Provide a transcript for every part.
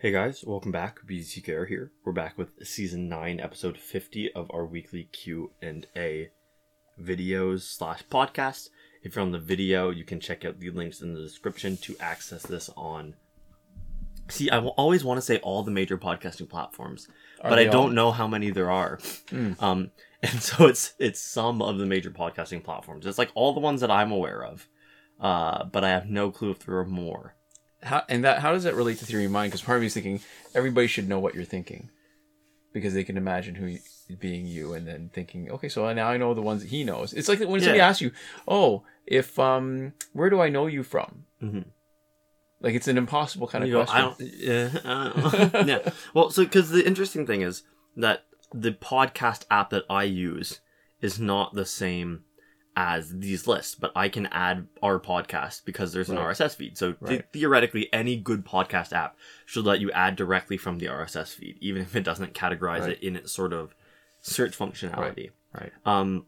Hey guys, welcome back. BZC Care here. We're back with season nine, episode fifty of our weekly Q and A videos slash podcast. If you're on the video, you can check out the links in the description to access this on. See, I w- always want to say all the major podcasting platforms, Are but I don't all? know how many there are. Mm. Um, and so it's it's some of the major podcasting platforms. It's like all the ones that I'm aware of, uh, but I have no clue if there are more. How and that how does that relate to theory of mind? Because part of me is thinking everybody should know what you're thinking, because they can imagine who you, being you, and then thinking, okay, so now I know the ones that he knows. It's like when somebody Yeah. asks you, oh, if um, where do I know you from? Mhm. Like it's an impossible kind of You go, question. Yeah. Don't- yeah. Well, so because the interesting thing is that the podcast app that I use is not the same as these lists, but I can add our podcast because there's an Right. RSS feed. So the- Right. theoretically, any good podcast app should let you add directly from the RSS feed, even if it doesn't categorize Right. it in its sort of search functionality. Right. Um,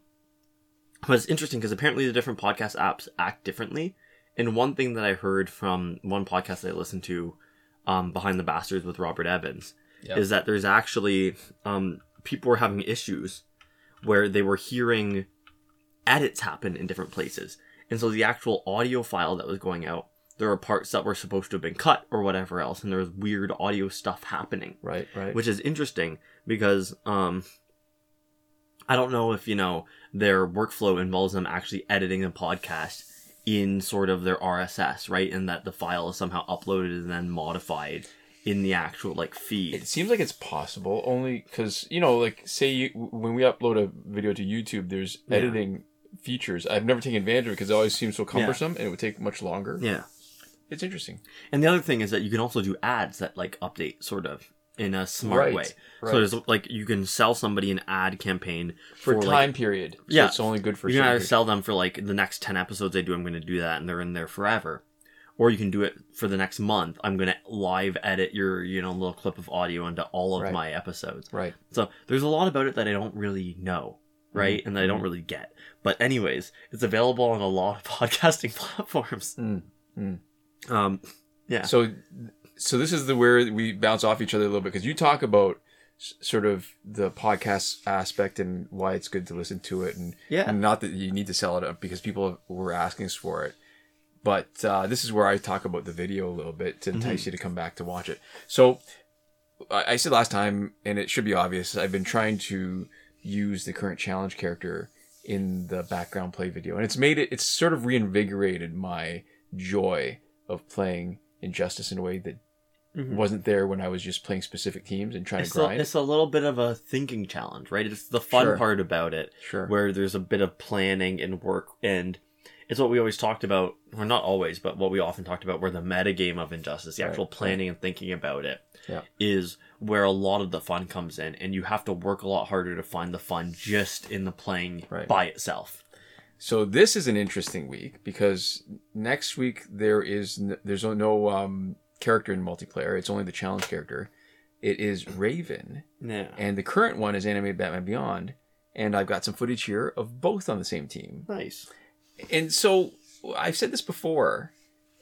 but it's interesting because apparently the different podcast apps act differently. And one thing that I heard from one podcast that I listened to, um, Behind the Bastards with Robert Evans, Yep. is that there's actually um, people were having issues where they were hearing edits happen in different places. And so the actual audio file that was going out, there were parts that were supposed to have been cut or whatever else, and there was weird audio stuff happening Right. Right. which is interesting because um I don't know if you know their workflow involves them actually editing the podcast in sort of their RSS, right? And that the file is somehow uploaded and then modified in the actual like feed. It seems like it's possible only because you know, like say you, when we upload a video to YouTube, there's Yeah. editing features. I've never taken advantage of it because it always seems so cumbersome and it would take much longer. yeah. It's interesting. And the other thing is that you can also do ads that like update sort of in a smart Right, way. right. So there's like you can sell somebody an ad campaign For, like, time period. So Yeah. it's only good for you can certain either period. sell them for like the next 10 episodes I do, I'm going to do that and they're in there forever. Or you can do it for the next month. I'm going to live edit your, you know, little clip of audio into all of Right. my episodes. Right. So there's a lot about it that I don't really know, right? And that I don't really get. But anyways, it's available on a lot of podcasting platforms. Mm, mm. Um, yeah. So, so this is the where we bounce off each other a little bit because you talk about s- sort of the podcast aspect and why it's good to listen to it, and, Yeah. and not that you need to sell it up because people were asking us for it. But uh, this is where I talk about the video a little bit to entice you to come back to watch it. So I, I said last time, and it should be obvious, I've been trying to use the current challenge character in the background play video, and it's made it. It's sort of reinvigorated my joy of playing Injustice in a way that Mhm. wasn't there when I was just playing specific teams and trying It's to a, grind. it's a little bit of a thinking challenge, right? It's the fun Sure. part about it. sure. where there's a bit of planning and work and it's what we always talked about or not always but what we often talked about where the meta game of injustice the Right, actual planning and thinking about it is where a lot of the fun comes in and you have to work a lot harder to find the fun just in the playing Right. by itself So this is an interesting week because next week there is n- there's no um, character in multiplayer. It's only the challenge character. It is Raven, yeah and the current one is animated Batman Beyond. And I've got some footage here of both on the same team. nice And so I've said this before,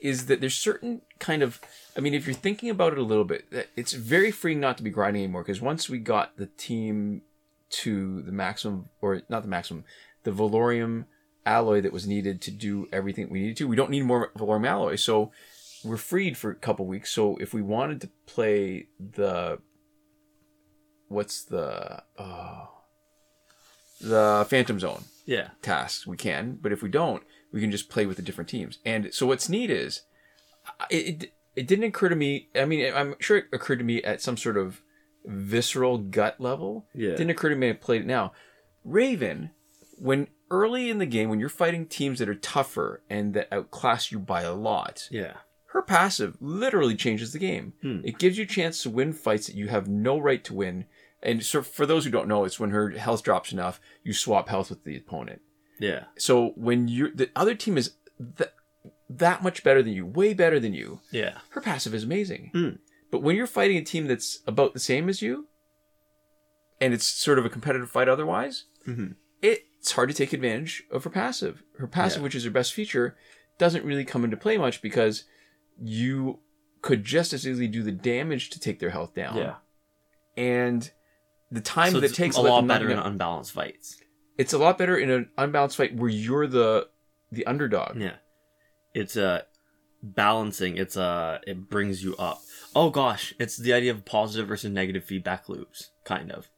is that there's certain kind of I mean, if you're thinking about it a little bit, it's very freeing not to be grinding anymore. Because once we got the team to the maximum, or not the maximum, the Valorium alloy that was needed to do everything we needed to, we don't need more Valorium alloy. So we're freed for a couple weeks. So if we wanted to play the what's the uh, the Phantom Zone yeah tasks we can but if we don't we can just play with the different teams and so what's neat is it, it, it didn't occur to me i mean i'm sure it occurred to me at some sort of visceral gut level Yeah. it didn't occur to me i played it now raven when early in the game when you're fighting teams that are tougher and that outclass you by a lot yeah her passive literally changes the game. Hmm. It gives you a chance to win fights that you have no right to win. And so for those who don't know, it's when her health drops enough, you swap health with the opponent. yeah So when you're the other team is that that much better than you, way better than you, yeah her passive is amazing. Hmm. But when you're fighting a team that's about the same as you, and it's sort of a competitive fight otherwise, Mhm. it's hard to take advantage of her passive. Her passive, Yeah. which is her best feature, doesn't really come into play much because you could just as easily do the damage to take their health down. Yeah. And the time So that it takes a lot better in unbalanced fights. it's a lot better in an unbalanced fight where you're the the underdog. Yeah. It's a balancing. It's a it brings you up. Oh gosh, it's the idea of positive versus negative feedback loops, kind of.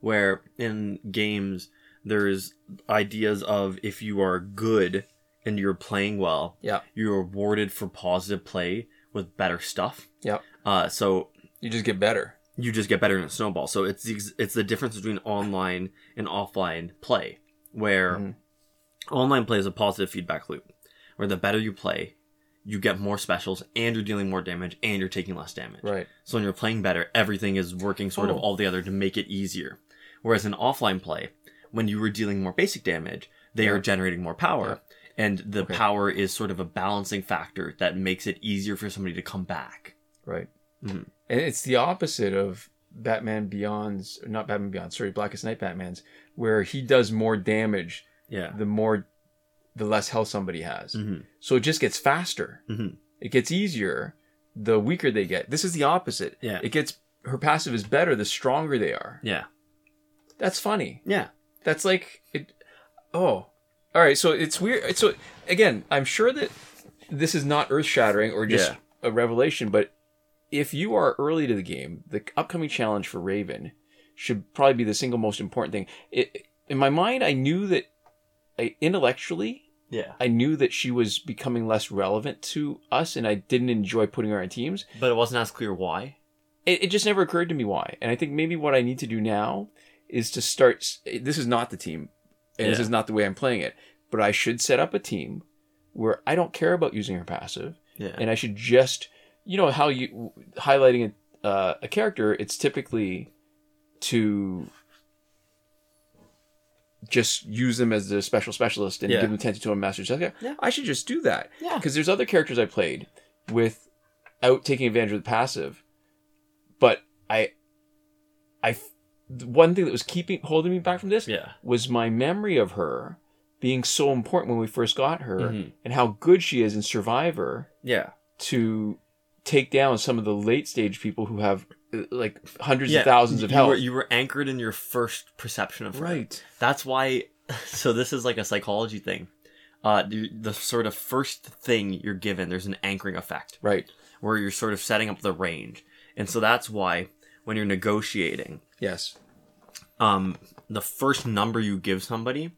Where in games there's ideas of if you are good and you're playing well, Yeah. you're rewarded for positive play with better stuff. Yeah. Uh, so You just get better. You just get better in a snowball. So it's the, it's the difference between online and offline play, where Mhm. online play is a positive feedback loop, where the better you play, you get more specials, and you're dealing more damage, and you're taking less damage. Right. So when you're playing better, everything is working sort of Oh. all together to make it easier. Whereas in offline play, when you were dealing more basic damage, they Yeah. are generating more power. And the Okay. power is sort of a balancing factor that makes it easier for somebody to come back. Right. Mhm. And it's the opposite of Batman Beyond's, not Batman Beyond, sorry, Blackest Night Batman's, where he does more damage Yeah. the more, the less health somebody has. hmm So it just gets faster. Mhm. It gets easier the weaker they get. This is the opposite. Yeah. It gets, her passive is better the stronger they are. Yeah. That's funny. Yeah. That's like it. Oh, all right. So it's weird. So again, I'm sure that this is not earth shattering or just Yeah. a revelation, but if you are early to the game, the upcoming challenge for Raven should probably be the single most important thing. It, in my mind, I knew that I, intellectually, Yeah. I knew that she was becoming less relevant to us, and I didn't enjoy putting her on teams. But it wasn't as clear why. It, it just never occurred to me why. And I think maybe what I need to do now is to start. This is not the team, and this is not the way I'm playing it. But I should set up a team where I don't care about using her passive, Yeah. and I should just, you know, how you highlighting a, uh, a character. It's typically to just use them as the special specialist and Yeah. give them attention to a master. Okay, Yeah. I should just do that. Yeah. because there's other characters I played without taking advantage of the passive, but I, I, one thing that was keeping holding me back from this yeah. was my memory of her being so important when we first got her Mhm. and how good she is in Survivor Yeah. to take down some of the late stage people who have uh, like hundreds Yeah. of thousands of you health. Were, you were anchored in your first perception of her. right. That's why. So this is like a psychology thing. Uh, the, the sort of first thing you're given, there's an anchoring effect Right. where you're sort of setting up the range, and so that's why when you're negotiating, Yes. um, the first number you give somebody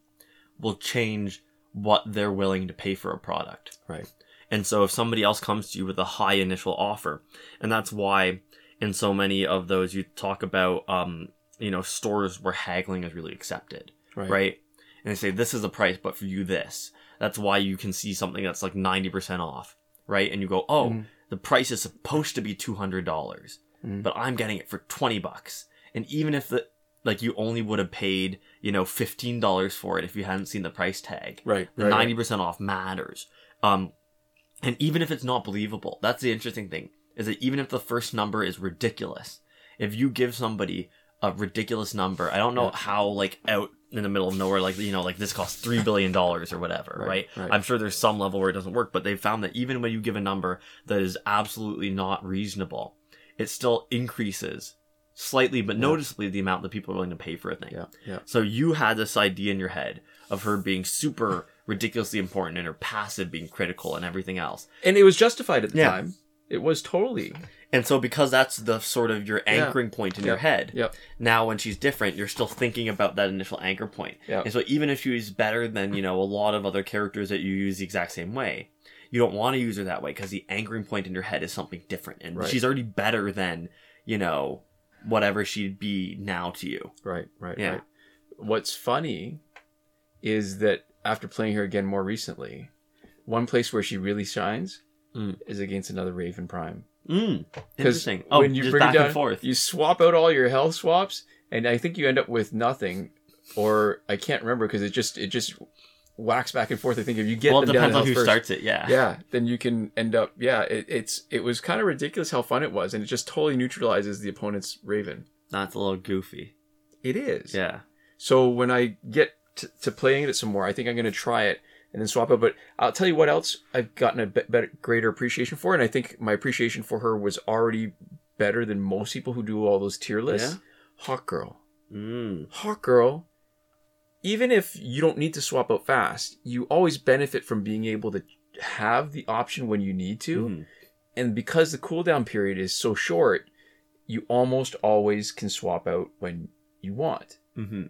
will change what they're willing to pay for a product. Right. And so if somebody else comes to you with a high initial offer, and that's why in so many of those you talk about, um, you know, stores where haggling is really accepted, Right. right? And they say this is the price, but for you this. That's why you can see something that's like ninety percent off, right? And you go, oh, Mhm. the price is supposed to be two hundred dollars, Mhm. but I'm getting it for twenty bucks. And even if the like you only would have paid, you know, fifteen dollars for it if you hadn't seen the price tag Right. the ninety percent off matters. Um, and even if it's not believable, that's the interesting thing is that even if the first number is ridiculous, if you give somebody a ridiculous number, I don't know Yeah. how like out in the middle of nowhere, like you know, like this costs three billion dollars or whatever, Right, right, right. I'm sure there's some level where it doesn't work, but they've found that even when you give a number that is absolutely not reasonable, it still increases slightly but Yeah. noticeably the amount that people are willing to pay for a thing. Yeah. Yeah. So you had this idea in your head of her being super ridiculously important and her passive being critical and everything else. And it was justified at the Yeah. time. It was totally. And so because that's the sort of your Yeah. anchoring point in your head, Yep. now when she's different, you're still thinking about that initial anchor point. Yeah. And so even if she's better than, you know, a lot of other characters that you use the exact same way, you don't want to use her that way because the anchoring point in your head is something different. And Right. she's already better than, you know, whatever she'd be now to you. Right. Right. Yeah. Right. What's funny is that after playing her again more recently, one place where she really shines Mm. is against another Raven Prime. Mm, interesting. Oh, when you bring back down, and forth. you swap out all your health swaps, and I think you end up with nothing, or I can't remember because it just it just whacks back and forth. I think if you get well, them down depends to on who first, starts it. Yeah. yeah, then you can end up. Yeah, it, it's it was kind of ridiculous how fun it was, and it just totally neutralizes the opponent's Raven. That's a little goofy. It is. Yeah. So when I get to, to playing it some more, I think I'm going to try it and then swap out. But I'll tell you what else I've gotten a bit better, greater appreciation for, and I think my appreciation for her was already better than most people who do all those tier lists. Hawk Girl, Mm. Hawk Girl. Even if you don't need to swap out fast, you always benefit from being able to have the option when you need to. Mhm. And because the cooldown period is so short, you almost always can swap out when you want. hmm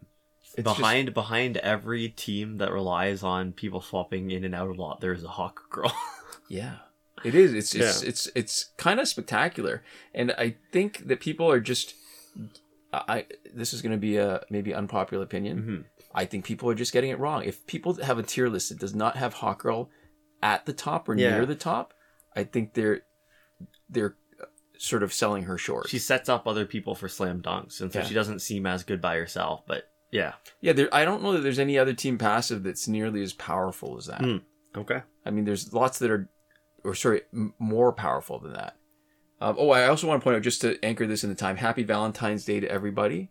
It's just- behind behind every team that relies on people swapping in and out a lot, there's a hawk girl. Yeah. It is. It's it's Yeah. it's it's kind of spectacular, and I think that people are just. I this is going to be a maybe unpopular opinion. Mhm. I think people are just getting it wrong. If people have a tier list that does not have Hawk Girl at the top or Yeah. near the top, I think they're they're uh, sort of selling her short. she sets up other people for slam dunks, and so Yeah. she doesn't seem as good by herself. But yeah, yeah, there, I don't know that there's any other team passive that's nearly as powerful as that. Hmm. okay. I mean, there's lots that are, or sorry, m- more powerful than that. Um, oh, I also want to point out, just to anchor this in the time, Happy Valentine's Day to everybody.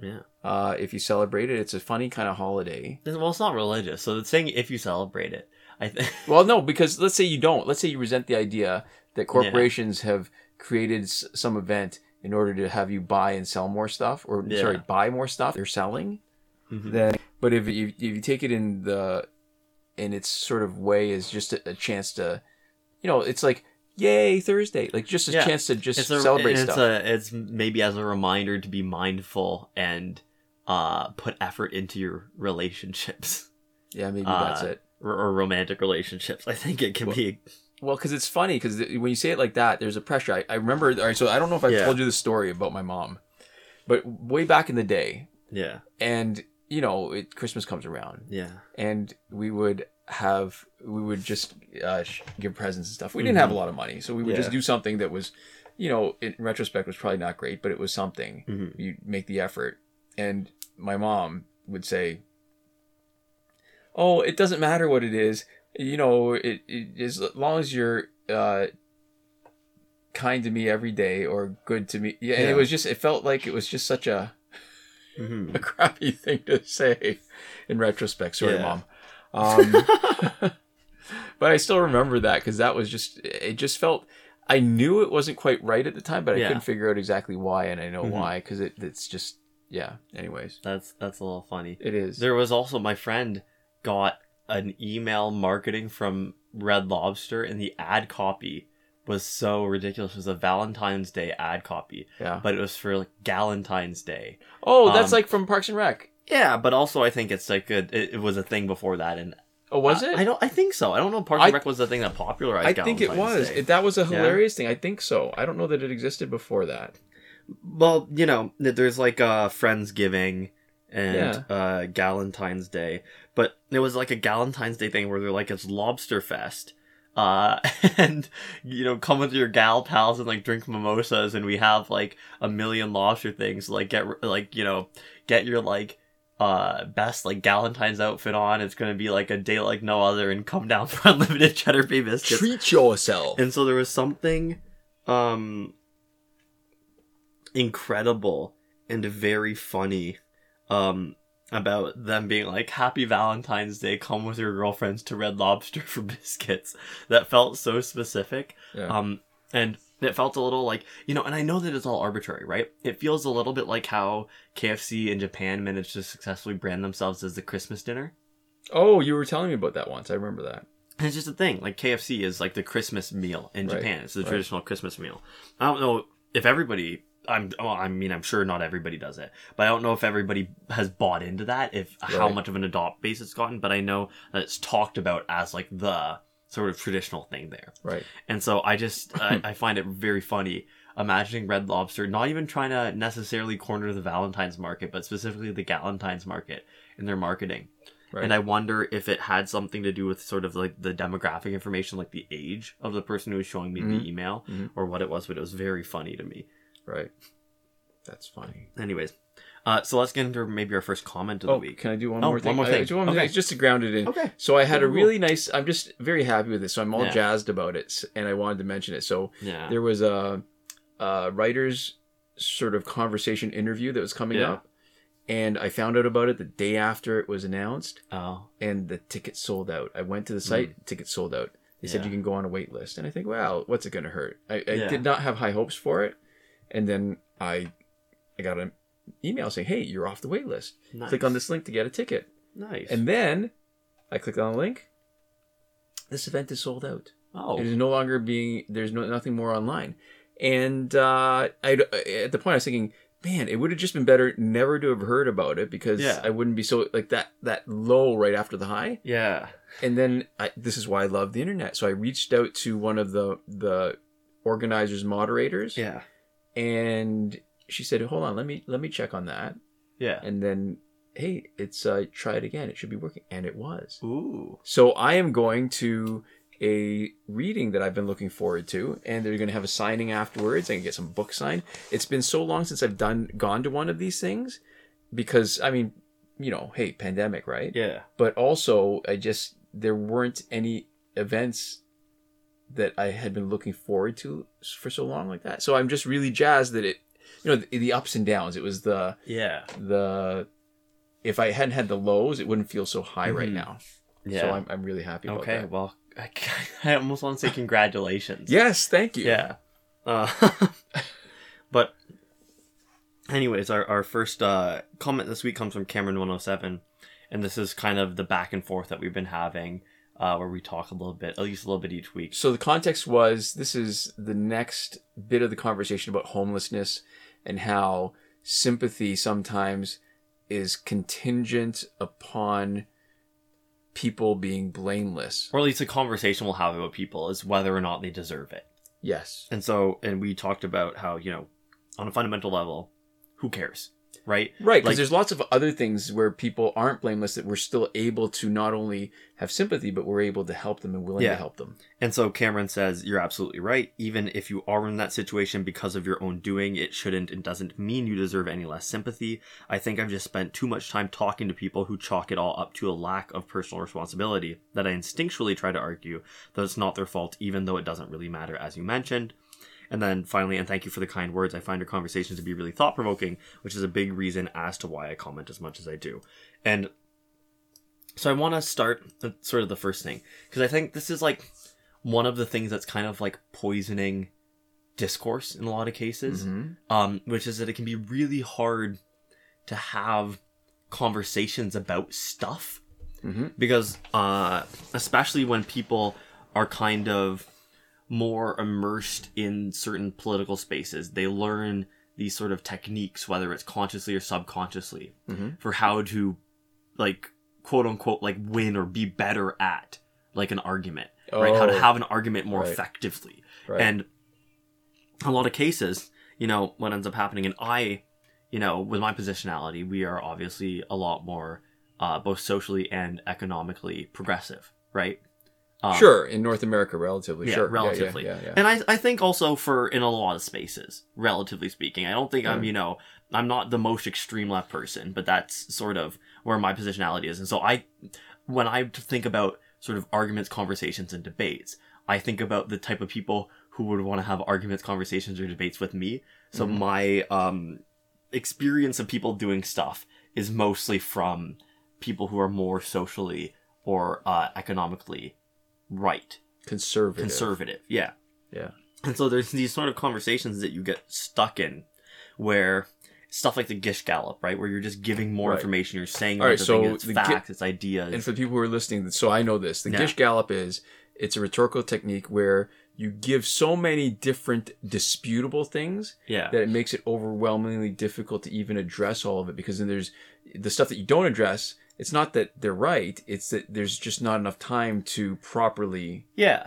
Yeah. Uh, if you celebrate it, it's a funny kind of holiday. Well, it's not religious, so it's saying if you celebrate it, I think. Well, no, because let's say you don't. Let's say you resent the idea that corporations have created s- some event in order to have you buy and sell more stuff, or Yeah. sorry, buy more stuff they're selling. Mhm. Then, but if you if you take it in the in its sort of way as just a, a chance to, you know, it's like yay Thursday, like just a Yeah. chance to just it's a, celebrate it's stuff. A, it's maybe as a reminder to be mindful and uh, put effort into your relationships yeah, maybe that's uh, it. or, or romantic relationships. I think it can Well- be. Well, because it's funny because when you say it like that, there's a pressure. I, I remember. All right, so I don't know if I've Yeah. told you the story about my mom, but way back in the day, Yeah. and you know, it, Christmas comes around, Yeah. and we would have we would just uh, sh- give presents and stuff. We didn't have a lot of money, so we would just Mm-hmm. Yeah. do something that was, you know, in retrospect was probably not great, but it was something. Mhm. You make the effort, and my mom would say, "Oh, it doesn't matter what it is. You know, it, it as long as you're." Uh, kind to me every day or good to me yeah, and Yeah. it was just it felt like it was just such a Mhm. a crappy thing to say in retrospect. Sorry, Yeah. mom. Um, but I still remember that because that was just it. Just felt I knew it wasn't quite right at the time, but I Yeah. couldn't figure out exactly why, and I know Mhm. why because it, it's just yeah. Anyways, That's that's a little funny. it is. There was also my friend got an email marketing from Red Lobster, and the ad copy was so ridiculous. It was a Valentine's Day ad copy, yeah. but it was for like Galentine's Day. Oh, that's um, like from Parks and Rec. Yeah, but also I think it's like a, it, it was a thing before that, and Oh, was it? I don't. I think so. I don't know. if Parks and Rec was the thing that popularized. I think it was. It, that was a Yeah. hilarious thing. I think so. I don't know that it existed before that. Well, you know, there's like uh Friendsgiving and Yeah. uh Galentine's Day. But it was like a Galentine's Day thing where they're like it's lobster fest. Uh and you know, come with your gal pals and like drink mimosas and we have like a million lobster things like get like, you know, get your like uh best like Galentine's outfit on. It's gonna be like a day like no other and come down for unlimited cheddar bay biscuits. Treat yourself. And so there was something um incredible and very funny um about them being like happy valentine's day come with your girlfriends to red lobster for biscuits that felt so specific Yeah. um and it felt a little like you know and i know that it's all arbitrary right it feels a little bit like how kfc in japan managed to successfully brand themselves as the christmas dinner oh, you were telling me about that once. I remember that. And it's just a thing. Like KFC is like the Christmas meal in Right, Japan. It's the right. traditional Christmas meal. I don't know if everybody. I'm. Well, I mean, I'm sure not everybody does it, but I don't know if everybody has bought into that. If how much of an adopt base it's gotten, but I know that it's talked about as like the sort of traditional thing there. Right. And so I just I, I find it very funny imagining Red Lobster not even trying to necessarily corner the Valentine's market, but specifically the Galentine's market in their marketing. Right. And I wonder if it had something to do with sort of like the demographic information, like the age of the person who was showing me Mhm. the email, Mhm. or what it was. But it was very funny to me. Right. That's funny. Anyways, uh, so let's get into maybe our first comment of the Oh, week. can I do one Oh, more thing? one more I- thing. just one more Okay. thing, just to ground it in. Okay. So I had a really nice. I'm just very happy with it. So I'm all Yeah. jazzed about it, and I wanted to mention it. So Yeah. there was a, a writer's sort of conversation interview that was coming Yeah. up, and I found out about it the day after it was announced, Oh. and the tickets sold out. I went to the site, tickets sold out. They said you can go on a wait list, and I think, well, what's it going to hurt? I, I Yeah. did not have high hopes for it, and then I, I got an email saying, "Hey, you're off the wait list. Nice. Click on this link to get a ticket." Nice. And then I clicked on the link. This event is sold out. oh. It is no longer being. There's no nothing more online, and uh, I at the point I was thinking, man, it would have just been better never to have heard about it because Yeah. I wouldn't be so like that that low right after the high. Yeah. And then I, this is why I love the internet. So I reached out to one of the the organizers moderators, Yeah. And she said, "Hold on, let me let me check on that." Yeah. And then, hey, it's uh, try it again. It should be working, and it was. Ooh. So I am going to a reading that I've been looking forward to, and they're going to have a signing afterwards. I can get some books signed. It's been so long since I've done gone to one of these things, because I mean, you know, hey, pandemic, right? Yeah. But also, I just there weren't any events that I had been looking forward to for so long like that. So I'm just really jazzed that it, you know, the, the ups and downs. It was the Yeah. the if I hadn't had the lows, it wouldn't feel so high right Mhm. now. Yeah. So I'm, I'm really happy about okay. that. Well, I, I almost want to say congratulations. Yes, thank you. Yeah. Uh, but, anyways, our, our first uh, comment this week comes from Cameron107. And this is kind of the back and forth that we've been having, uh, where we talk a little bit, at least a little bit each week. So the context was this is the next bit of the conversation about homelessness and how sympathy sometimes is contingent upon people being blameless. Or at least a conversation we'll have about people is whether or not they deserve it. Yes. And so, and we talked about how, you know, on a fundamental level, who cares? Right? Right, because Like- there's lots of other things where people aren't blameless that we're still able to not only have sympathy, but we're able to help them and willing Yeah. to help them. And so Cameron says, You're absolutely right. Even if you are in that situation because of your own doing, it shouldn't and doesn't mean you deserve any less sympathy. I think I've just spent too much time talking to people who chalk it all up to a lack of personal responsibility that I instinctually try to argue that it's not their fault, even though it doesn't really matter, as you mentioned. And then finally, and thank you for the kind words, I find your conversations to be really thought provoking, which is a big reason as to why I comment as much as I do. And so I want to start sort of the first thing, because I think this is like one of the things that's kind of like poisoning discourse in a lot of cases, Mhm. um, which is that it can be really hard to have conversations about stuff Mhm. because uh, especially when people are kind of more immersed in certain political spaces they learn these sort of techniques whether it's consciously or subconsciously Mhm. for how to like quote unquote like win or be better at like an argument right how to Oh. have an argument more Right. effectively Right. and a lot of cases, you know, what ends up happening, and I, you know, with my positionality, we are obviously a lot more, uh, both socially and economically progressive, right? Um, sure, in North America, relatively. Yeah, sure. Relatively. Yeah, yeah. And I, I think also for in a lot of spaces, relatively speaking, I don't think I'm, Mm. you know, I'm not the most extreme left person, but that's sort of where my positionality is. And so I, when I think about sort of arguments, conversations, and debates, I think about the type of people who would want to have arguments, conversations, or debates with me. So Mhm. my um, experience of people doing stuff is mostly from people who are more socially or uh, economically right Conservative. conservative. Yeah. Yeah. And so there's these sort of conversations that you get stuck in where stuff like the Gish Gallop, right? Where you're just giving more Right. information, you're saying All right, so thing, it's facts, it's ideas. And for the people who are listening, so I know this. The Yeah. Gish Gallop is it's a rhetorical technique where you give so many different disputable things yeah. that it makes it overwhelmingly difficult to even address all of it because then there's the stuff that you don't address. It's not that they're right; it's that there's just not enough time to properly yeah.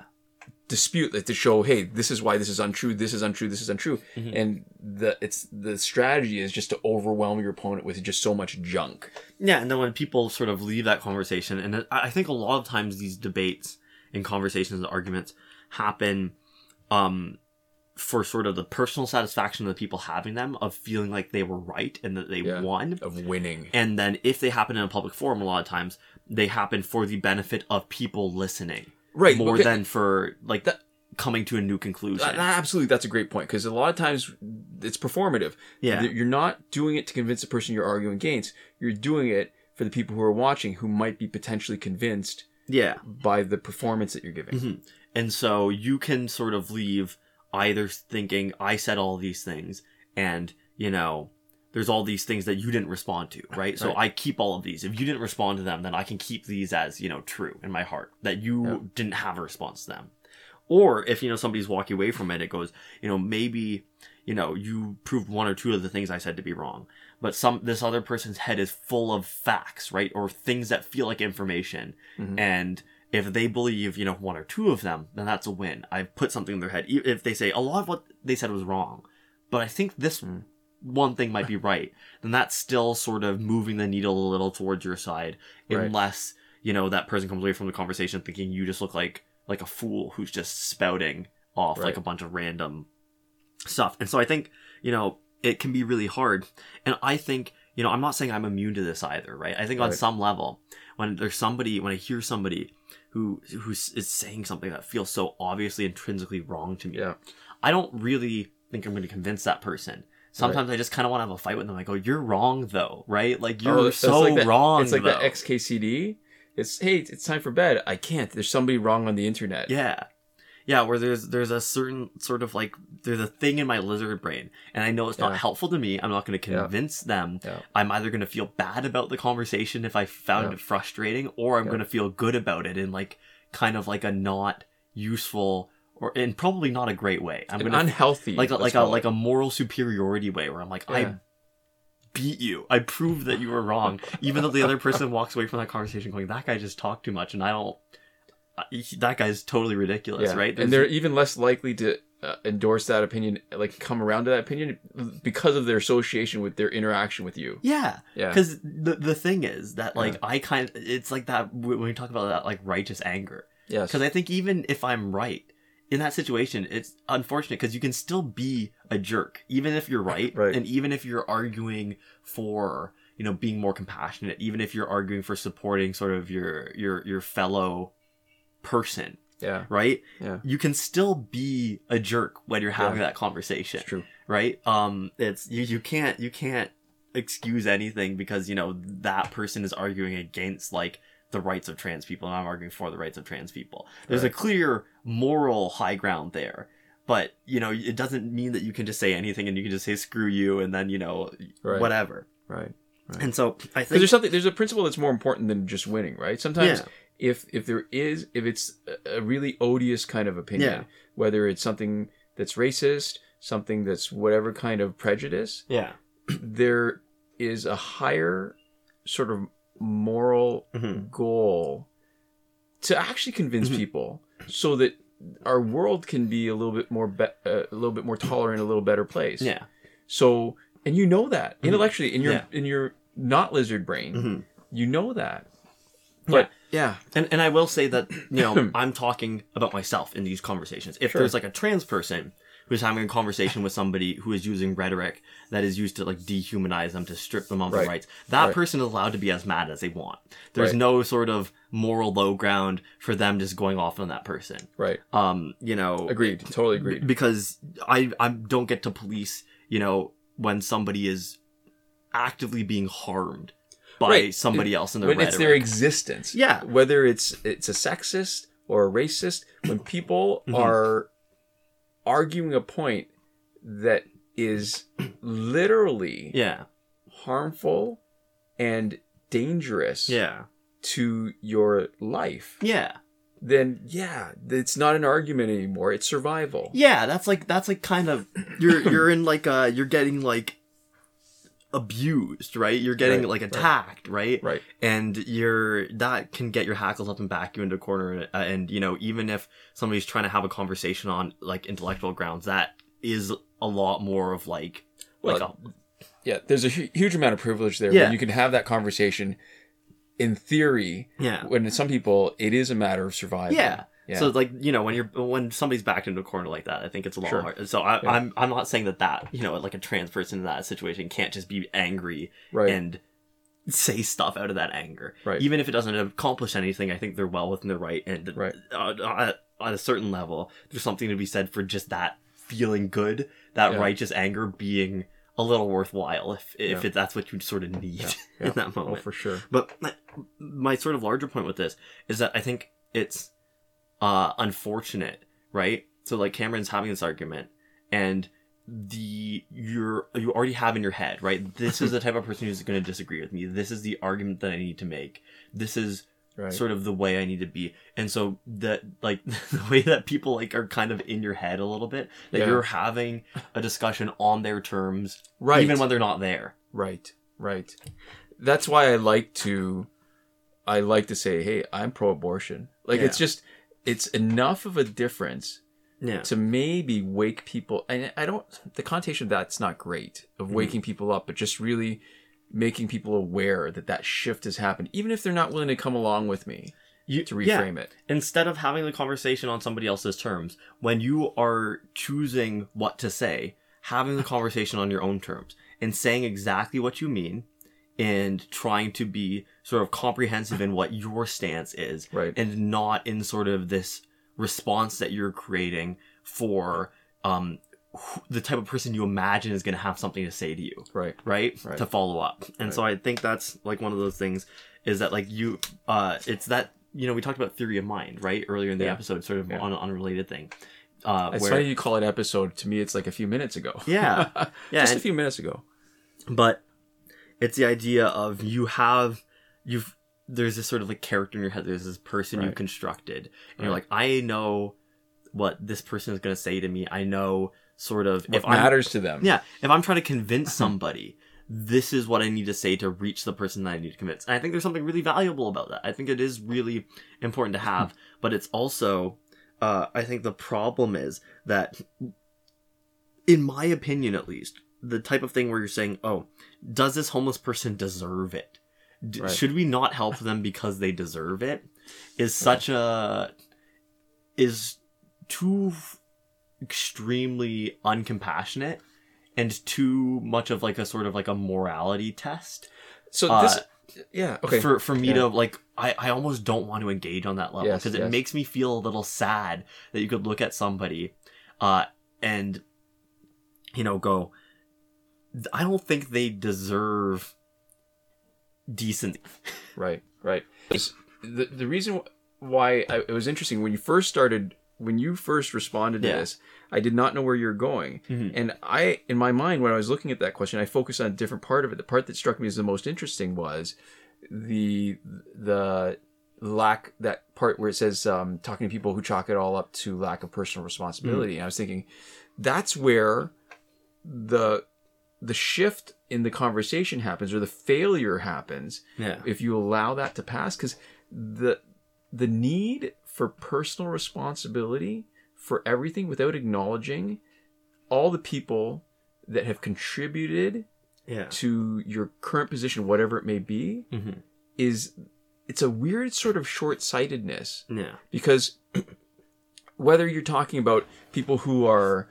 dispute it to show, hey, this is why this is untrue, this is untrue, this is untrue, Mhm. and the it's the strategy is just to overwhelm your opponent with just so much junk. Yeah, and then when people sort of leave that conversation, and I I think a lot of times these debates and conversations and arguments happen um, for sort of the personal satisfaction of the people having them, of feeling like they were right and that they Yeah. won. Of winning, And then if they happen in a public forum, a lot of times they happen for the benefit of people listening. right? more okay. than for like That- coming to a new conclusion. That- absolutely, that's a great point because a lot of times it's performative. Yeah. You're not doing it to convince the person you're arguing against. You're doing it for the people who are watching who might be potentially convinced yeah. by the performance that you're giving. Mhm. And so you can sort of leave either thinking I said all these things and, you know, there's all these things that you didn't respond to, right? So I keep all of these. If you didn't respond to them, then I can keep these as, you know, true in my heart that you Yeah. didn't have a response to them. Or if, you know, somebody's walking away from it, it goes, you know, maybe, you know, you proved one or two of the things I said to be wrong. But some this other person's head is full of facts, right? Or things that feel like information. Mhm. And if they believe, you know, one or two of them, then that's a win. I've put something in their head. If they say a lot of what they said was wrong, but I think this Hmm. one thing might be right, then that's still sort of moving the needle a little towards your side, Right. unless you know that person comes away from the conversation thinking you just look like like a fool who's just spouting off like a bunch of random stuff. And so I think you know it can be really hard, and I think you know I'm not saying I'm immune to this either, right? I think on some level, when there's somebody, when I hear somebody who who is saying something that feels so obviously intrinsically wrong to me, Yeah. I don't really think I'm going to convince that person. Sometimes I just kind of want to have a fight with them. I go, oh, "You're wrong, though, right? Like oh, you're Oh, so like that- wrong." It's like though. the XKCD. It's hey, it's time for bed. I can't. There's somebody wrong on the internet. Yeah. Yeah, where there's there's a certain sort of like there's a thing in my lizard brain and I know it's not helpful to me. I'm not going to Yeah. convince them. Yeah. I'm either going to feel bad about the conversation if I found Yeah. it frustrating or I'm Yeah. going to feel good about it in like kind of like a not useful or in probably not a great way. I'm going to unhealthy. like a, like a like a moral superiority way where I'm like I beat you. I proved that you were wrong, even though the other person walks away from that conversation going, "That guy just talked too much," and I don't. That guy's totally ridiculous, yeah. right? And they're even less likely to uh, endorse that opinion, like come around to that opinion because of their association with their interaction with you. yeah, Yeah. because the the thing is that like Yeah. I kind of it's like that when we talk about that like righteous anger Yes. because I think even if I'm right in that situation, it's unfortunate because you can still be a jerk even if you're right, Right. and even if you're arguing for you know being more compassionate, even if you're arguing for supporting sort of your your your fellow person, yeah. right? Yeah. You can still be a jerk when you're having Yeah. that conversation It's true. right um it's you, you can't you can't excuse anything because you know that person is arguing against like the rights of trans people and i'm arguing for the rights of trans people there's a clear moral high ground there but you know it doesn't mean that you can just say anything and you can just say screw you and then you know Right. whatever Right. and so i think there's something. There's a principle that's more important than just winning, right? Sometimes, Yeah. If if there is, if it's a- really odious kind of opinion, Yeah. whether it's something that's racist, something that's whatever kind of prejudice, yeah there is a higher sort of moral Mhm. goal to actually convince Mhm. people so that our world can be a little bit more be- uh, a little bit more tolerant a little better place yeah so and you know that intellectually in your Yeah. in your not lizard brain Mhm. you know that but yeah, And and I will say that you know I'm talking about myself in these conversations. If Sure. there's like a trans person who's having a conversation with somebody who is using rhetoric that is used to like dehumanize them to strip them of their rights, that Right. person is allowed to be as mad as they want. There's Right. no sort of moral low ground for them just going off on that person. right Um, you know, agreed totally agreed because I I don't get to police you know when somebody is actively being harmed by Right. somebody else in the when rhetoric. it's their existence Yeah. whether it's it's a sexist or a racist when people Mhm. are arguing a point that is literally yeah, harmful and dangerous yeah, to your life yeah. then yeah it's not an argument anymore it's survival Yeah, that's like that's like kind of you're you're in like uh you're getting like abused, right? You're getting Right, like attacked, right? right And you're that can get your hackles up and back you into a corner uh, and you know, even if somebody's trying to have a conversation on like intellectual grounds, that is a lot more of like like a, yeah there's a hu- huge amount of privilege there Yeah. you can have that conversation in theory yeah. when some people it is a matter of survival Yeah. Yeah So like you know when you're when somebody's backed into a corner like that, I think it's a lot Sure. hard. So I, Yeah. I'm I'm not saying that that you know like a trans person in that situation can't just be angry right and say stuff out of that anger. Right. Even if it doesn't accomplish anything, I think they're well within their right. And Right. uh, on a certain level, there's something to be said for just that feeling good, that Yeah. righteous anger being a little worthwhile if if Yeah. it, that's what you sort of need Yeah. in that Oh, moment. for sure. But my, my sort of larger point with this is that I think it's uh unfortunate, right? So like Cameron's having this argument and the you're you already have in your head, right? This is the type of person who's going to disagree with me. This is the argument that I need to make. This is Right. sort of the way I need to be. And so that like the way that people like are kind of in your head a little bit that Yeah. you're having a discussion on their terms right. even when they're not there. Right, right. That's why I like to, I like to say, hey, I'm pro-abortion. Like it's just, it's enough of a difference Yeah. to maybe wake people. And I don't, the connotation of that's not great of Mm-hmm. waking people up, but just really making people aware that that shift has happened, even if they're not willing to come along with me You, to yeah. reframe it. instead of having the conversation on somebody else's terms, when you are choosing what to say, having the conversation on your own terms and saying exactly what you mean and trying to be sort of comprehensive in what your stance is Right. and not in sort of this response that you're creating for um the type of person you imagine is going to have something to say to you Right. right, Right. to follow up and so i think that's like one of those things is that like you uh it's that you know we talked about theory of mind right earlier in the Yeah. episode sort of Yeah. on an unrelated thing uh It's where funny you call it episode. To me, it's like a few minutes ago. Yeah. Yeah, Just a few minutes ago. but it's the idea of you have you've there's this sort of like character in your head there's this person you constructed and you're like i know what this person is going to say to me. I know sort of What if i'm matters to them. yeah if i'm trying to convince somebody this is what i need to say to reach the person that i need to convince. And i think there's something really valuable about that. I think it is really important to have but it's also uh, i think the problem is that in my opinion at least the type of thing where you're saying oh does this homeless person deserve it D- Right. should we not help them because they deserve it is such a is too extremely uncompassionate and too much of like a sort of like a morality test So Uh, this, yeah, okay. for for me Yeah. to like I, I almost don't want to engage on that level Yes, because it yes. makes me feel a little sad that you could look at somebody uh and you know go I don't think they deserve decent Right, right. The the reason why I, it was interesting when you first started, when you first responded to Yeah. this, I did not know where you're going, Mhm. and I, in my mind, when I was looking at that question, I focused on a different part of it. The part that struck me as the most interesting was the the lack that part where it says um, talking to people who chalk it all up to lack of personal responsibility. And I was thinking that's where the the shift in the conversation happens or the failure happens yeah. if you allow that to pass because the the need for personal responsibility for everything without acknowledging all the people that have contributed yeah. to your current position whatever it may be Mhm. is it's a weird sort of short-sightedness yeah. because whether you're talking about people who are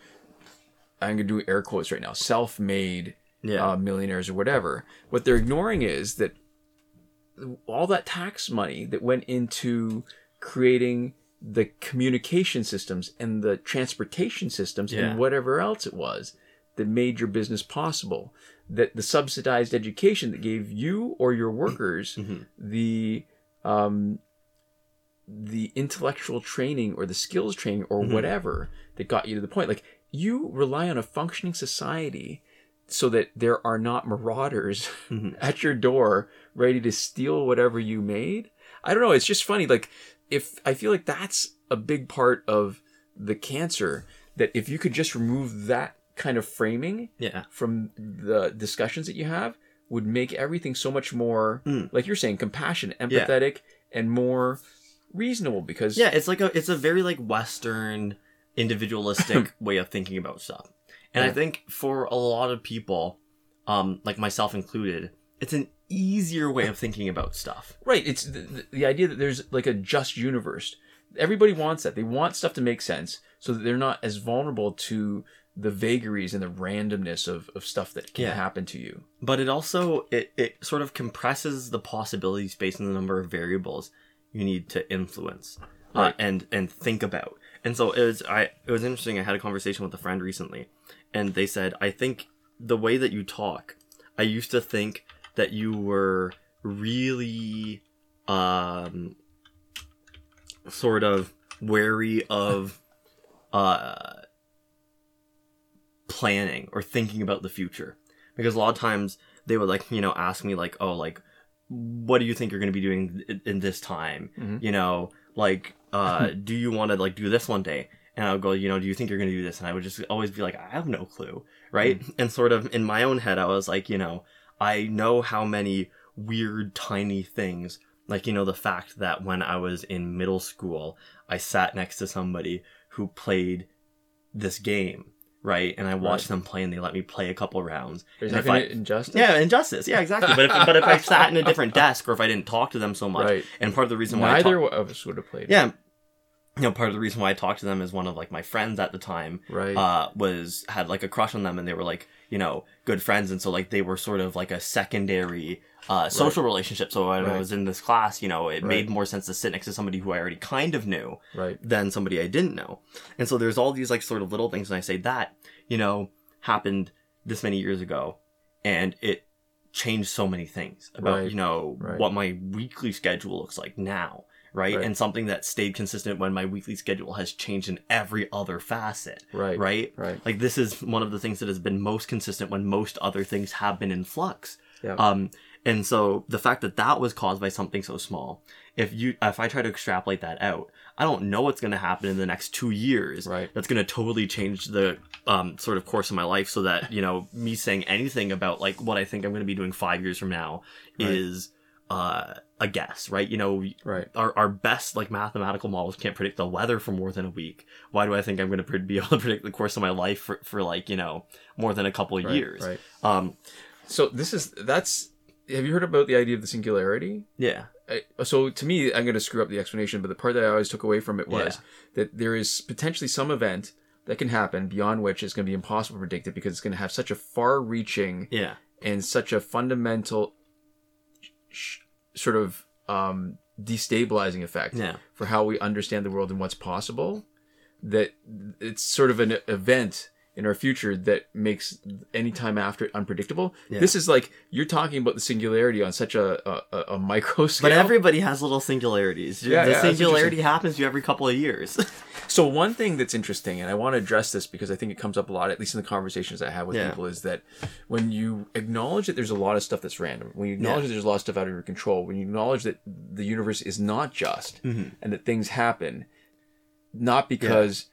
i'm going to do air quotes right now self-made yeah uh, millionaires or whatever. What they're ignoring is that all that tax money that went into creating the communication systems and the transportation systems Yeah. and whatever else it was that made your business possible. That the subsidized education that gave you or your workers Mhm. the um, the intellectual training or the skills training or Mhm. whatever that got you to the point. Like you rely on a functioning society so that there are not marauders Mhm. at your door ready to steal whatever you made. I don't know. It's just funny. Like if I feel like that's a big part of the cancer that if you could just remove that kind of framing yeah from the discussions that you have would make everything so much more Mm. like you're saying compassionate empathetic and more reasonable because yeah it's like a it's a very like western individualistic way of thinking about stuff. And i think for a lot of people um like myself included it's an easier way of thinking about stuff. Right it's the, the, idea that there's like a just universe. Everybody wants that. They want stuff to make sense so that they're not as vulnerable to the vagaries and the randomness of, of stuff that can Yeah. happen to you. But it also it, it sort of compresses the possibilities based on the number of variables you need to influence uh, and and think about And so it was I it was interesting. I had a conversation with a friend recently, and they said, I think the way that you talk, I used to think that you were really um sort of wary of uh planning or thinking about the future. Because a lot of times they would like, you know, ask me like, "Oh, like what do you think you're going to be doing in, this time?" Mhm. You know, like uh do you want to like do this one day? And I would go, you know, do you think you're going to do this? And I would just always be like, I have no clue, right? And sort of in my own head, I was like, you know, I know how many weird tiny things, like you know, the fact that when I was in middle school, I sat next to somebody who played this game, right? And I watched them play, and they let me play a couple rounds. Is And that I- injustice? Yeah, injustice. Yeah, exactly. But if, but if I sat in a different desk or if I didn't talk to them so much, Right. and part of the reason why I Neither talk- of us would have played. yeah, you know, part of the reason why I talked to them is one of like my friends at the time Right. uh, was had like a crush on them, and they were like you know good friends, and so like they were sort of like a secondary uh, social relationship. So when I was in this class, you know, it Right. made more sense to sit next to somebody who I already kind of knew right. than somebody I didn't know. And so there's all these like sort of little things, and I say that you know happened this many years ago, and it changed so many things about Right. you know Right. what my weekly schedule looks like now. Right? Right. and something that stayed consistent when my weekly schedule has changed in every other facet Right. right Right. like this is one of the things that has been most consistent when most other things have been in flux Yeah. um and so the fact that that was caused by something so small if you if i try to extrapolate that out i don't know what's going to happen in the next two years Right. that's going to totally change the um sort of course of my life so that you know me saying anything about like what i think i'm going to be doing five years from now Right. is uh a guess right you know right. our, our best like mathematical models can't predict the weather for more than a week why do i think i'm going to be able to predict the course of my life for, for like you know more than a couple of Right. years Right. um So this is that's. Have you heard about the idea of the singularity? yeah I, so to me, I'm going to screw up the explanation, but the part that I always took away from it was that there is potentially some event that can happen beyond which it's going to be impossible to predict it because it's going to have such a far-reaching yeah and such a fundamental sh- sort of um, destabilizing effect yeah. for how we understand the world and what's possible that it's sort of an event in our future that makes any time after it unpredictable. Yeah. this is like you're talking about the singularity on such a a, a- micro scale. but everybody has little singularities. Yeah, the yeah, singularity happens to you every couple of years. So one thing that's interesting, and I want to address this because I think it comes up a lot, at least in the conversations I have with Yeah. people, is that when you acknowledge that there's a lot of stuff that's random, when you acknowledge that there's a lot of stuff out of your control, when you acknowledge that the universe is not just Mhm. and that things happen, not because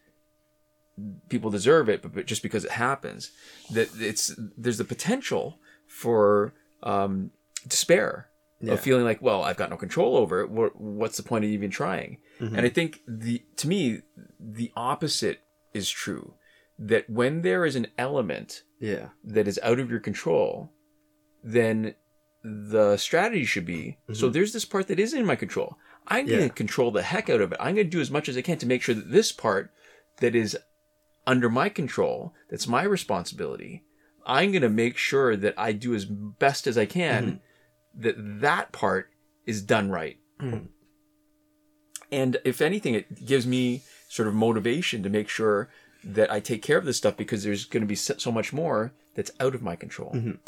people deserve it, but, but just because it happens, that it's there's the potential for um, despair Yeah. of feeling like, well, I've got no control over it. What, what's the point of even trying? Mhm. And I think the to me the opposite is true. That when there is an element yeah that is out of your control, then the strategy should be so there's this part that is in my control. I'm going to control the heck out of it. I'm going to do as much as I can to make sure that this part that is under my control, that's my responsibility, I'm going to make sure that I do as best as I can that that part is done right. Mhm. And if anything, it gives me sort of motivation to make sure that I take care of this stuff because there's going to be so much more that's out of my control. Mhm.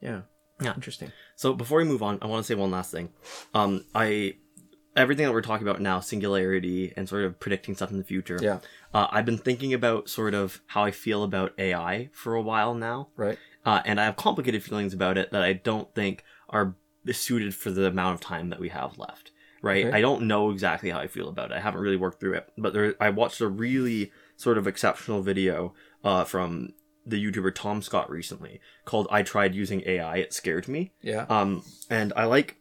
Yeah. Yeah. Interesting. So before we move on, I want to say one last thing. Um, I everything that we're talking about now, singularity and sort of predicting stuff in the future. Yeah. Uh, I've been thinking about sort of how I feel about AI for a while now, Right. uh, and I have complicated feelings about it that I don't think are suited for the amount of time that we have left. Right. Okay. I don't know exactly how I feel about it. I haven't really worked through it, but there, I watched a really sort of exceptional video uh, from the YouTuber Tom Scott recently called "I Tried Using AI. It Scared Me." Yeah. um and i like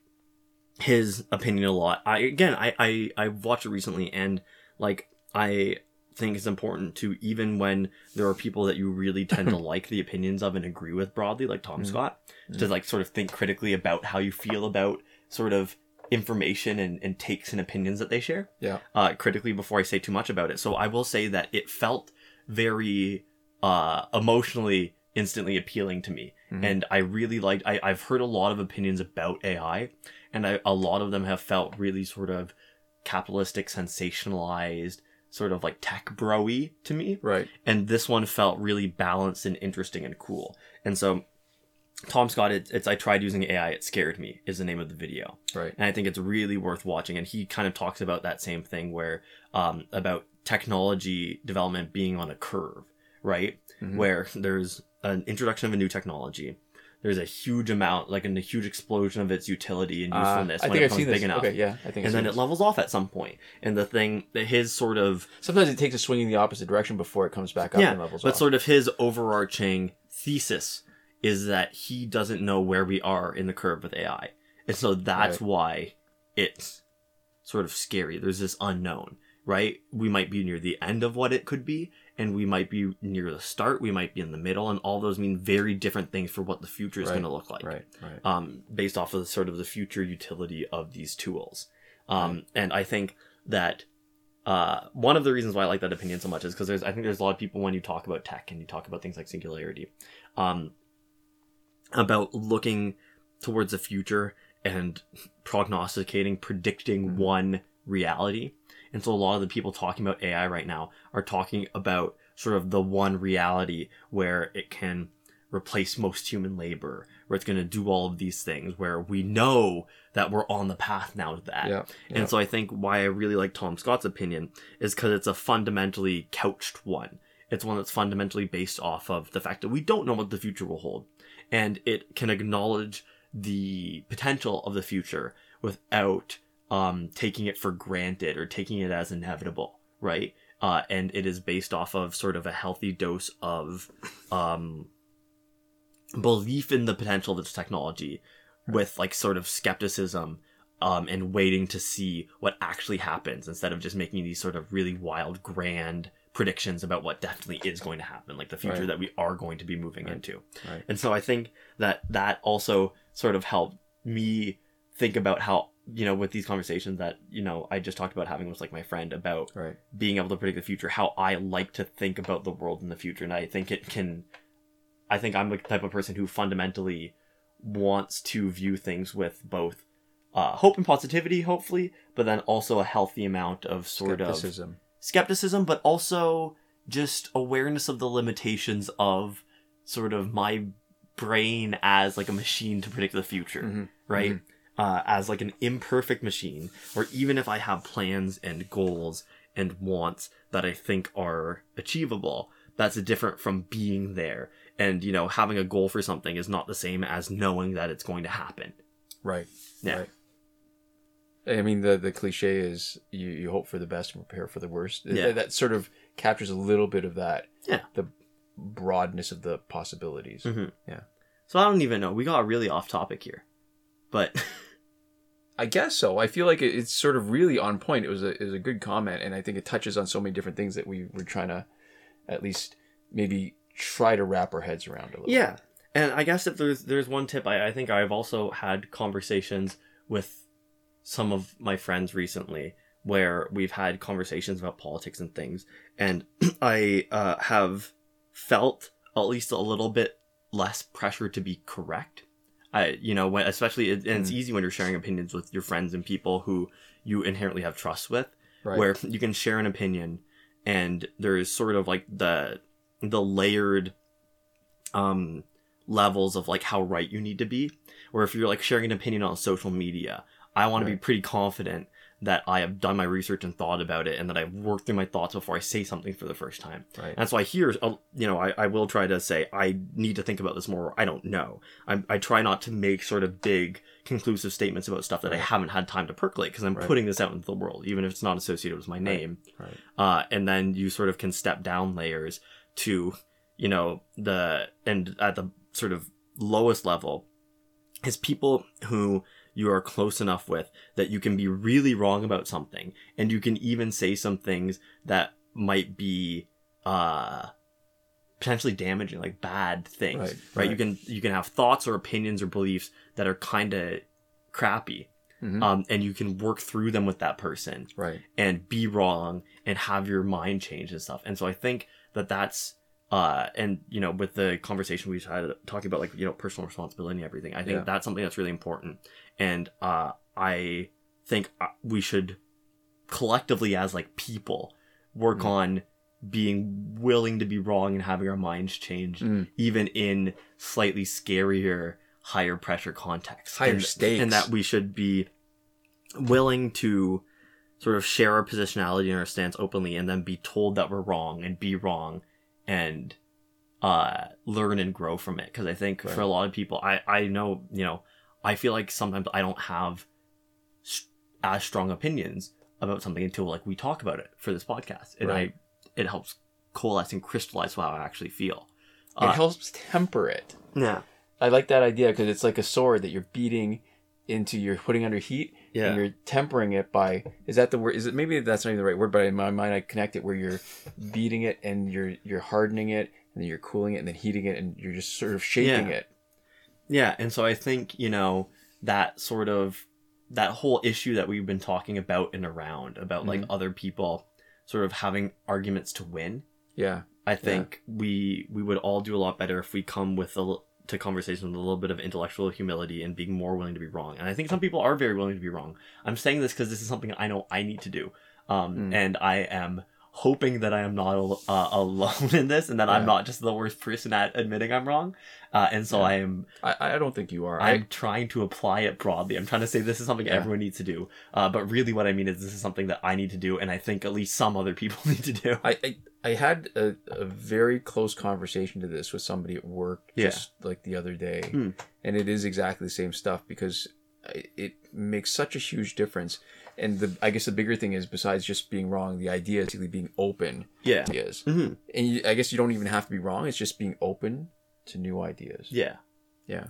his opinion a lot i again i i i watched it recently and like i think it's important to even when there are people that you really tend to like the opinions of and agree with broadly like tom Mhm. scott to like sort of think critically about how you feel about sort of information and, and takes and opinions that they share Yeah. uh, critically before I say too much about it. So I will say that it felt very uh, emotionally instantly appealing to me. Mhm. And I really liked, I, I've heard a lot of opinions about AI, and I, a lot of them have felt really sort of capitalistic, sensationalized, sort of like tech broy to me Right. and this one felt really balanced and interesting and cool. And so, Tom Scott, it, it's I tried using AI, it scared me is the name of the video, Right. and I think it's really worth watching. And he kind of talks about that same thing where um, about technology development being on a curve, right? Mhm. Where there's an introduction of a new technology. There's a huge amount, like a huge explosion of its utility and Uh, usefulness I when think it becomes big this. enough. Okay, yeah, I think. And then it this. levels off at some point. And the thing, that his sort of Sometimes it takes a swing in the opposite direction before it comes back up yeah, and levels but off. sort of his overarching thesis is that he doesn't know where we are in the curve with AI, and so that's Right. why it's sort of scary. There's this unknown, right? We might be near the end of what it could be, and we might be near the start. We might be in the middle, and all those mean very different things for what the future is Right, going to look like right, right. um, based off of the, sort of the future utility of these tools. Um, And I think that uh, one of the reasons why I like that opinion so much is because there's I think there's a lot of people when you talk about tech and you talk about things like singularity, um, about looking towards the future and prognosticating, predicting Mhm. one reality. And so a lot of the people talking about AI right now are talking about sort of the one reality where it can replace most human labor, where it's going to do all of these things, where we know that we're on the path now to that. Yeah, yeah. And so I think why I really like Tom Scott's opinion is because it's a fundamentally couched one. It's one that's fundamentally based off of the fact that we don't know what the future will hold. And it can acknowledge the potential of the future without um, taking it for granted or taking it as inevitable, right? Uh, and it is based off of sort of a healthy dose of um, belief in the potential of this technology with like sort of skepticism um, and waiting to see what actually happens instead of just making these sort of really wild, grand predictions about what definitely is going to happen, like the future Right. that we are going to be moving Right. into. Right. And so I think that that also sort of helped me think about how you know with these conversations that you know I just talked about having with like my friend about right. being able to predict the future, how I like to think about the world in the future. And I think it can, I think I'm the type of person who fundamentally wants to view things with both uh, hope and positivity, hopefully, but then also a healthy amount of sort of Skepticism. skepticism, but also just awareness of the limitations of sort of my brain as like a machine to predict the future, Mhm. right? Uh, as like an imperfect machine, or even if I have plans and goals and wants that I think are achievable, that's different from being there. And, you know, having a goal for something is not the same as knowing that it's going to happen. Right. Yeah. Right. I mean, the the cliche is you, you hope for the best and prepare for the worst. Yeah. That sort of captures a little bit of that. Yeah. The broadness of the possibilities. Mhm. Yeah. So I don't even know. We got really off topic here. But I guess so. I feel like it, it's sort of really on point. It was a it was a good comment, and I think it touches on so many different things that we were trying to, at least maybe try to wrap our heads around a little. Yeah, and I guess if there's there's one tip, I, I think I've also had conversations with some of my friends recently where we've had conversations about politics and things, and I uh, have felt at least a little bit less pressure to be correct. I, you know, when especially it, and it's Mm. easy when you're sharing opinions with your friends and people who you inherently have trust with Right. where you can share an opinion and there's sort of like the the layered um levels of like how right you need to be or if you're like sharing an opinion on social media i want to be pretty confident that i have done my research and thought about it and that i've worked through my thoughts before i say something for the first time Right. that's why here, uh, you know, I, I will try to say I need to think about this more. I don't know. I, I try not to make sort of big conclusive statements about stuff that I haven't had time to percolate because I'm Right. putting this out into the world, even if it's not associated with my name. Right. Uh, and then you sort of can step down layers to, you know, the and at the sort of lowest level is people who you are close enough with that you can be really wrong about something and you can even say some things that might be uh potentially damaging like bad things Right, right, you can you can have thoughts or opinions or beliefs that are kind of crappy Mhm. um and you can work through them with that person right. and be wrong and have your mind change and stuff. And so I think that that's uh and you know with the conversation we just had talking about like you know personal responsibility and everything. I think Yeah. that's something that's really important. And uh I think uh, we should collectively as like people work Mm. on being willing to be wrong and having our minds changed, Mm. even in slightly scarier, higher pressure contexts. Higher and, stakes. And that we should be willing to sort of share our positionality and our stance openly and then be told that we're wrong and be wrong and uh learn and grow from it because i think for a lot of people i i know you know i feel like sometimes i don't have s- as strong opinions about something until like we talk about it for this podcast and Right. i it helps coalesce and crystallize how i actually feel It Uh, helps temper it. yeah I like that idea because it's like a sword that you're beating into, you're putting under heat, Yeah. and you're tempering it by. Is that the word? Is it maybe that's not even the right word, but in my mind I connect it where you're beating it and you're you're hardening it, and then you're cooling it and then heating it, and you're just sort of shaping Yeah. it. Yeah, and so I think, you know, that sort of that whole issue that we've been talking about and around about like other people sort of having arguments to win. Yeah, I think we we would all do a lot better if we come with a to conversation with a little bit of intellectual humility and being more willing to be wrong. And I think some people are very willing to be wrong. I'm saying this because this is something I know I need to do, um, Mm. and I am hoping that I am not uh, alone in this, and that I'm not just the worst person at admitting I'm wrong. Uh, and so Yeah. I am I, I don't think you are. I'm I, trying to apply it broadly. I'm trying to say this is something Yeah. everyone needs to do. Uh, but really, what I mean is this is something that I need to do, and I think at least some other people need to do. I, I I had a, a very close conversation to this with somebody at work Yeah. just like the other day, Hmm. and it is exactly the same stuff because it makes such a huge difference. And the I guess the bigger thing is besides just being wrong, the idea is really being open Yeah. to ideas. hmm And you, I guess you don't even have to be wrong; it's just being open to new ideas. Yeah. Yeah.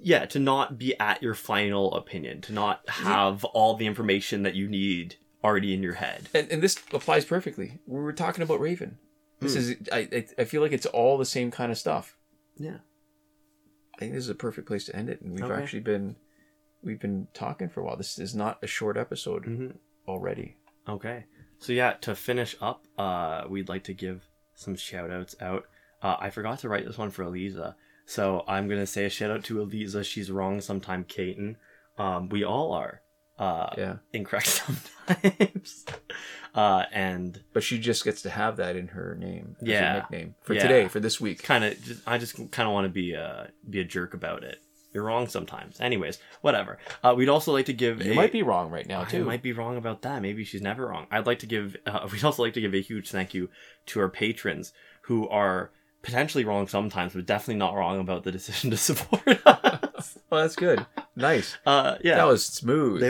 Yeah. To not be at your final opinion, to not have all the information that you need already in your head. And, and this applies perfectly. We were talking about Raven. This Hmm. is I, I I feel like it's all the same kind of stuff. Yeah. I think this is a perfect place to end it, and we've Okay. actually been we've been talking for a while. This is not a short episode hmm already. Okay. So yeah, to finish up, uh, we'd like to give some shout outs out. Uh, I forgot to write this one for Eliza. So I'm gonna say a shout out to Eliza. She's wrong sometime, Kaiten. Um, we all are. Uh, Yeah, incorrect sometimes. uh, and but she just gets to have that in her name, as Yeah. her nickname for Yeah. today, for this week. kind of, I just kind of want to be a be a jerk about it. You're wrong sometimes. Anyways, whatever. Uh, we'd also like to give. You a, might be wrong right now I too. might be wrong about that. Maybe she's never wrong. I'd like to give. Uh, we'd also like to give a huge thank you to our patrons who are potentially wrong sometimes, but definitely not wrong about the decision to support us. Oh, that's good. Nice. uh, yeah, That was smooth.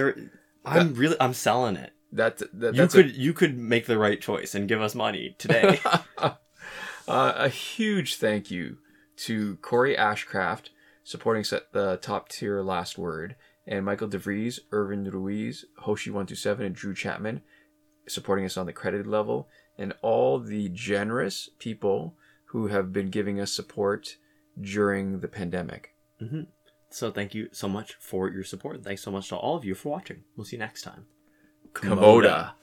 I'm really. I'm selling it. that, that You that's could you could make the right choice and give us money today. uh, a huge thank you to Corey Ashcraft supporting set the top tier last word, and Michael DeVries, Irvin Ruiz, Hoshi127, and Drew Chapman supporting us on the credited level, and all the generous people who have been giving us support during the pandemic. Mm-hmm. so thank you so much for your support. Thanks so much to all of you for watching. We'll see you next time. Komoda.